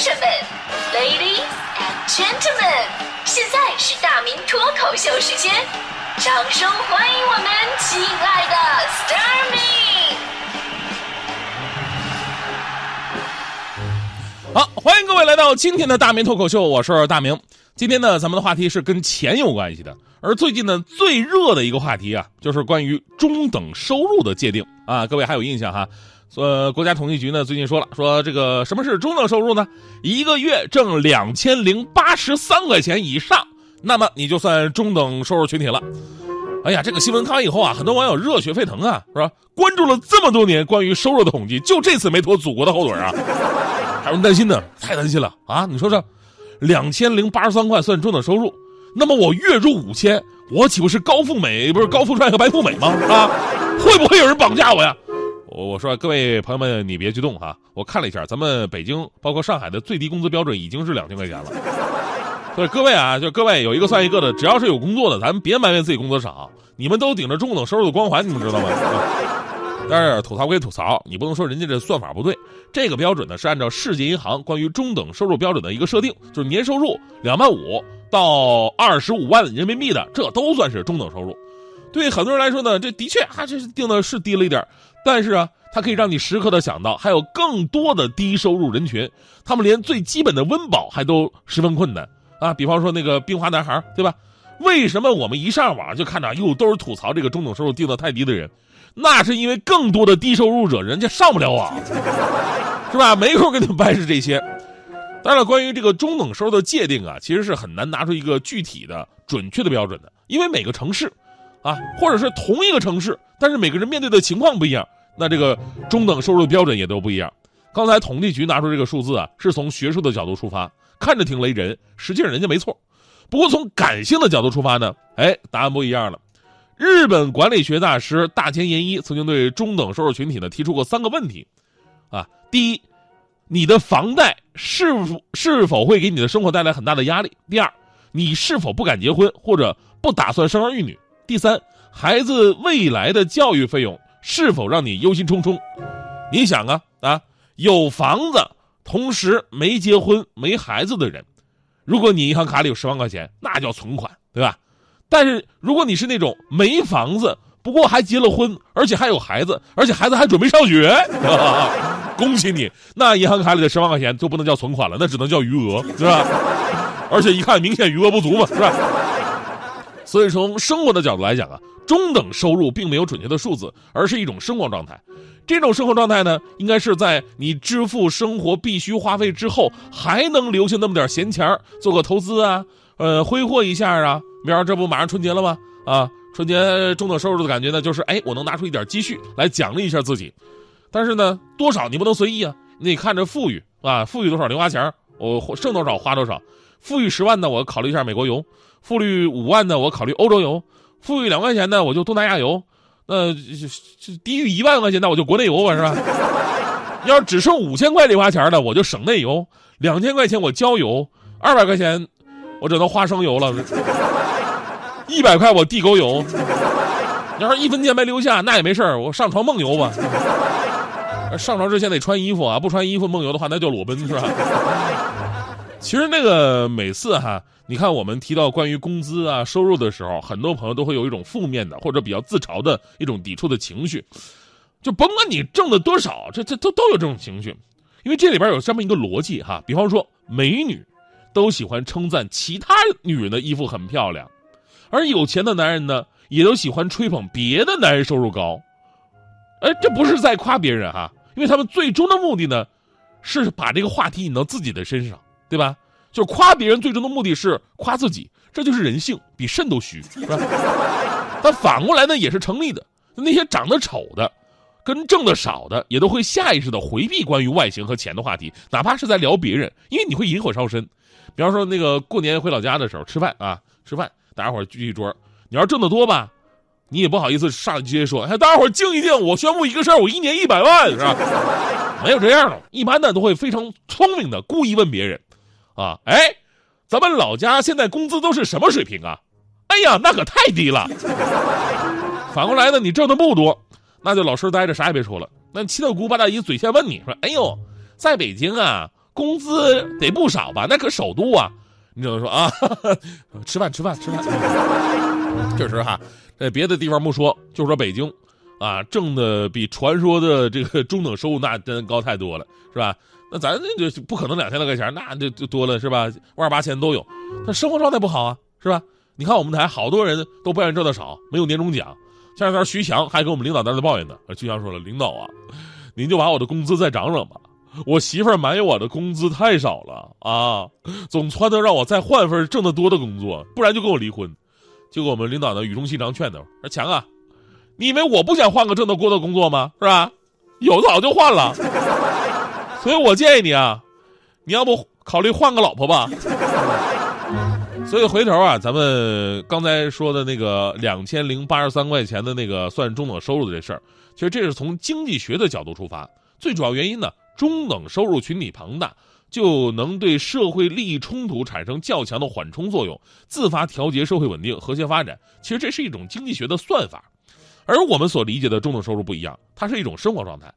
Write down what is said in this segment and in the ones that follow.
生们，Ladies and Gentlemen，现在是大明脱口秀时间，掌声欢迎我们亲爱的 s t a r m y 好，欢迎各位来到今天的大明脱口秀，我是大明。今天呢，咱们的话题是跟钱有关系的，而最近呢，最热的一个话题啊，就是关于中等收入的界定啊。各位还有印象哈？呃，国家统计局呢最近说了，说这个什么是中等收入呢？一个月挣两千零八十三块钱以上，那么你就算中等收入群体了。哎呀，这个新闻看完以后啊，很多网友热血沸腾啊，是吧？关注了这么多年关于收入的统计，就这次没拖祖国的后腿啊！还有人担心呢，太担心了啊！你说这两千零八十三块算中等收入，那么我月入五千，我岂不是高富美？不是高富帅和白富美吗？啊，会不会有人绑架我呀？我我说各位朋友们，你别激动哈！我看了一下，咱们北京包括上海的最低工资标准已经是两千块钱了。所以各位啊，就各位有一个算一个的，只要是有工作的，咱们别埋怨自己工资少。你们都顶着中等收入的光环，你们知道吗？但是吐槽归吐槽，你不能说人家这算法不对。这个标准呢是按照世界银行关于中等收入标准的一个设定，就是年收入两万五到二十五万人民币的，这都算是中等收入。对很多人来说呢，这的确啊，这是定的是低了一点但是啊，它可以让你时刻的想到，还有更多的低收入人群，他们连最基本的温饱还都十分困难啊。比方说那个冰花男孩，对吧？为什么我们一上网就看到又，都是吐槽这个中等收入定的太低的人？那是因为更多的低收入者人家上不了网，是吧？没空跟你们掰扯这些。当然了，关于这个中等收入的界定啊，其实是很难拿出一个具体的、准确的标准的，因为每个城市。啊，或者是同一个城市，但是每个人面对的情况不一样，那这个中等收入的标准也都不一样。刚才统计局拿出这个数字啊，是从学术的角度出发，看着挺雷人，实际上人家没错。不过从感性的角度出发呢，哎，答案不一样了。日本管理学大师大前研一曾经对中等收入群体呢提出过三个问题，啊，第一，你的房贷是否是否会给你的生活带来很大的压力？第二，你是否不敢结婚或者不打算生儿育女？第三，孩子未来的教育费用是否让你忧心忡忡？你想啊啊，有房子，同时没结婚没孩子的人，如果你银行卡里有十万块钱，那叫存款，对吧？但是如果你是那种没房子，不过还结了婚，而且还有孩子，而且孩子还准备上学，恭喜你，那银行卡里的十万块钱就不能叫存款了，那只能叫余额，是吧？而且一看明显余额不足嘛，是吧？所以从生活的角度来讲啊，中等收入并没有准确的数字，而是一种生活状态。这种生活状态呢，应该是在你支付生活必须花费之后，还能留下那么点闲钱做个投资啊，呃，挥霍一下啊。明儿这不马上春节了吗？啊，春节中等收入的感觉呢，就是哎，我能拿出一点积蓄来奖励一下自己。但是呢，多少你不能随意啊，你看着富裕啊，富裕多少零花钱，我剩多少花多少。富裕十万呢，我考虑一下美国游。富裕五万呢，我考虑欧洲游；富裕两块钱呢，我就东南亚游；那低于一万块钱，那我就国内游吧，是吧？要是只剩五千块零花钱的，我就省内游；两千块钱我郊游；二百块钱我只能花生油了；一百块我地沟油。要是一分钱没留下，那也没事我上床梦游吧。上床之前得穿衣服啊，不穿衣服梦游的话，那叫裸奔，是吧？其实那个每次哈，你看我们提到关于工资啊、收入的时候，很多朋友都会有一种负面的或者比较自嘲的一种抵触的情绪，就甭管你挣的多少，这这都都有这种情绪，因为这里边有这么一个逻辑哈。比方说，美女都喜欢称赞其他女人的衣服很漂亮，而有钱的男人呢，也都喜欢吹捧别的男人收入高。哎，这不是在夸别人哈，因为他们最终的目的呢，是把这个话题引到自己的身上。对吧？就是夸别人，最终的目的是夸自己，这就是人性，比肾都虚，是吧？但反过来呢，也是成立的。那些长得丑的，跟挣的少的，也都会下意识的回避关于外形和钱的话题，哪怕是在聊别人，因为你会引火烧身。比方说，那个过年回老家的时候吃饭啊，吃饭，大家伙聚一桌，你要挣得多吧，你也不好意思上去说，哎，大家伙静一静，我宣布一个事儿，我一年一百万，是吧？没有这样的，一般呢都会非常聪明的故意问别人。啊，哎，咱们老家现在工资都是什么水平啊？哎呀，那可太低了。反过来呢，你挣的不多，那就老实待着，啥也别说了。那七大姑八大姨嘴先问你说：“哎呦，在北京啊，工资得不少吧？那可首都啊！你只能说啊，吃饭吃饭吃饭。确实哈，在别的地方不说，就说北京，啊，挣的比传说的这个中等收入那真高太多了，是吧？那咱那就不可能两千多块钱，那就就多了是吧？万八千都有，那生活状态不好啊，是吧？你看我们台好多人都抱怨挣的少，没有年终奖。前两天徐翔还跟我们领导在那抱怨呢，徐翔说了：“领导啊，您就把我的工资再涨涨吧，我媳妇儿埋怨我的工资太少了啊，总撺掇让我再换份挣得多的工作，不然就跟我离婚。”结果我们领导呢语重心长劝他说：“强啊，你以为我不想换个挣得多的工作吗？是吧？有早就换了。所以我建议你啊，你要不考虑换个老婆吧。”所以回头啊，咱们刚才说的那个两千零八十三块钱的那个算中等收入的这事儿，其实这是从经济学的角度出发。最主要原因呢，中等收入群体庞大，就能对社会利益冲突产生较强的缓冲作用，自发调节社会稳定、和谐发展。其实这是一种经济学的算法，而我们所理解的中等收入不一样，它是一种生活状态。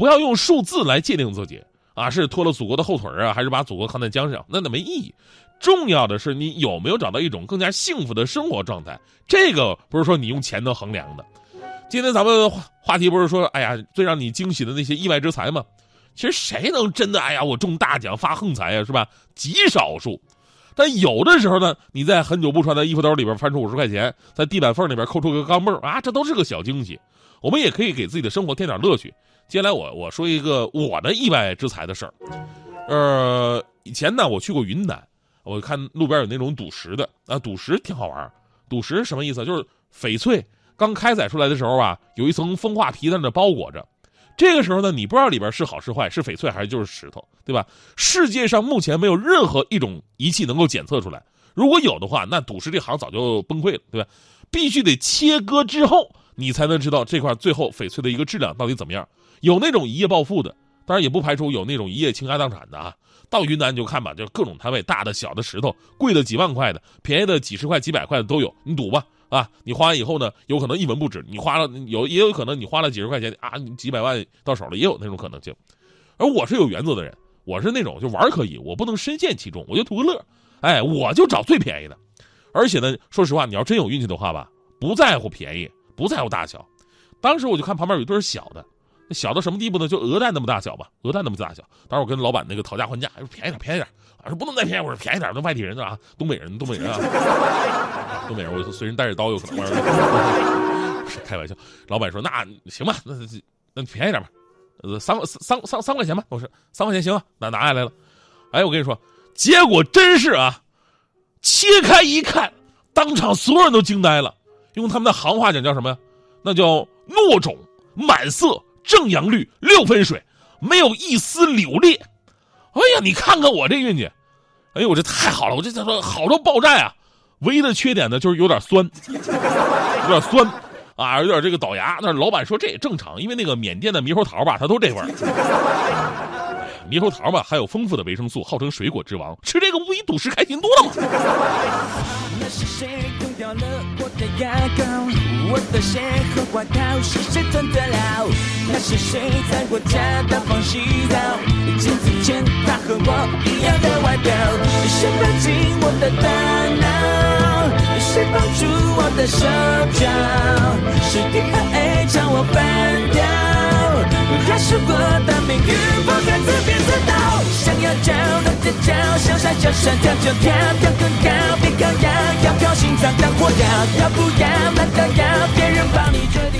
不要用数字来界定自己啊，是拖了祖国的后腿啊，还是把祖国扛在江上？那那没意义。重要的是你有没有找到一种更加幸福的生活状态，这个不是说你用钱能衡量的。今天咱们话话题不是说，哎呀，最让你惊喜的那些意外之财吗？其实谁能真的，哎呀，我中大奖发横财呀，是吧？极少数。但有的时候呢，你在很久不穿的衣服兜里边翻出五十块钱，在地板缝里边抠出个钢镚啊，这都是个小惊喜。我们也可以给自己的生活添点乐趣。接下来我我说一个我的意外之财的事儿。呃，以前呢，我去过云南。我看路边有那种赌石的啊，赌石挺好玩赌石什么意思？就是翡翠刚开采出来的时候啊，有一层风化皮在那包裹着。这个时候呢，你不知道里边是好是坏，是翡翠还是就是石头，对吧？世界上目前没有任何一种仪器能够检测出来。如果有的话，那赌石这行早就崩溃了，对吧？必须得切割之后，你才能知道这块最后翡翠的一个质量到底怎么样。有那种一夜暴富的。当然也不排除有那种一夜倾家荡产的啊！到云南你就看吧，就各种摊位，大的小的石头，贵的几万块的，便宜的几十块几百块的都有。你赌吧，啊，你花完以后呢，有可能一文不值。你花了有也有可能你花了几十块钱啊，几百万到手了，也有那种可能性。而我是有原则的人，我是那种就玩可以，我不能深陷其中，我就图个乐。哎，我就找最便宜的。而且呢，说实话，你要真有运气的话吧，不在乎便宜，不在乎大小。当时我就看旁边有一对小的。小到什么地步呢？就鹅蛋那么大小吧，鹅蛋那么大小。当时我跟老板那个讨价还价，说便宜点，便宜点。啊，说不能再便宜，我说便宜点。那外地人啊，东北人，东北人啊，东北人，我就随身带着刀，有可能。开玩笑。老板说那行吧，那那便宜点吧，呃，三三三三块钱吧。我说三块钱行啊，那拿下来了。哎，我跟你说，结果真是啊，切开一看，当场所有人都惊呆了。用他们的行话讲叫什么呀？那叫糯种满色。正阳绿六分水，没有一丝柳裂。哎呀，你看看我这运气，哎呦，我这太好了，我这叫做好到爆炸呀！唯一的缺点呢，就是有点酸，有点酸啊，有点这个倒牙。那老板说这也正常，因为那个缅甸的猕猴桃吧，它都这味儿。猕猴桃嘛，含有丰富的维生素，号称水果之王，吃这个不比赌石开心多了吗？那是谁用掉了我的牙膏？我的鞋和外套是谁吞的了？那是谁在我家大房洗澡？镜子前他和我一样的外表。谁搬进我的大脑？谁绑住我的手脚？是 D 和 A 将我翻掉，还是我的命运？要跳那就跳，想甩就甩，跳就跳，跳更高，别靠腰，要跳心脏当火药，要不要难道要别人帮你决定？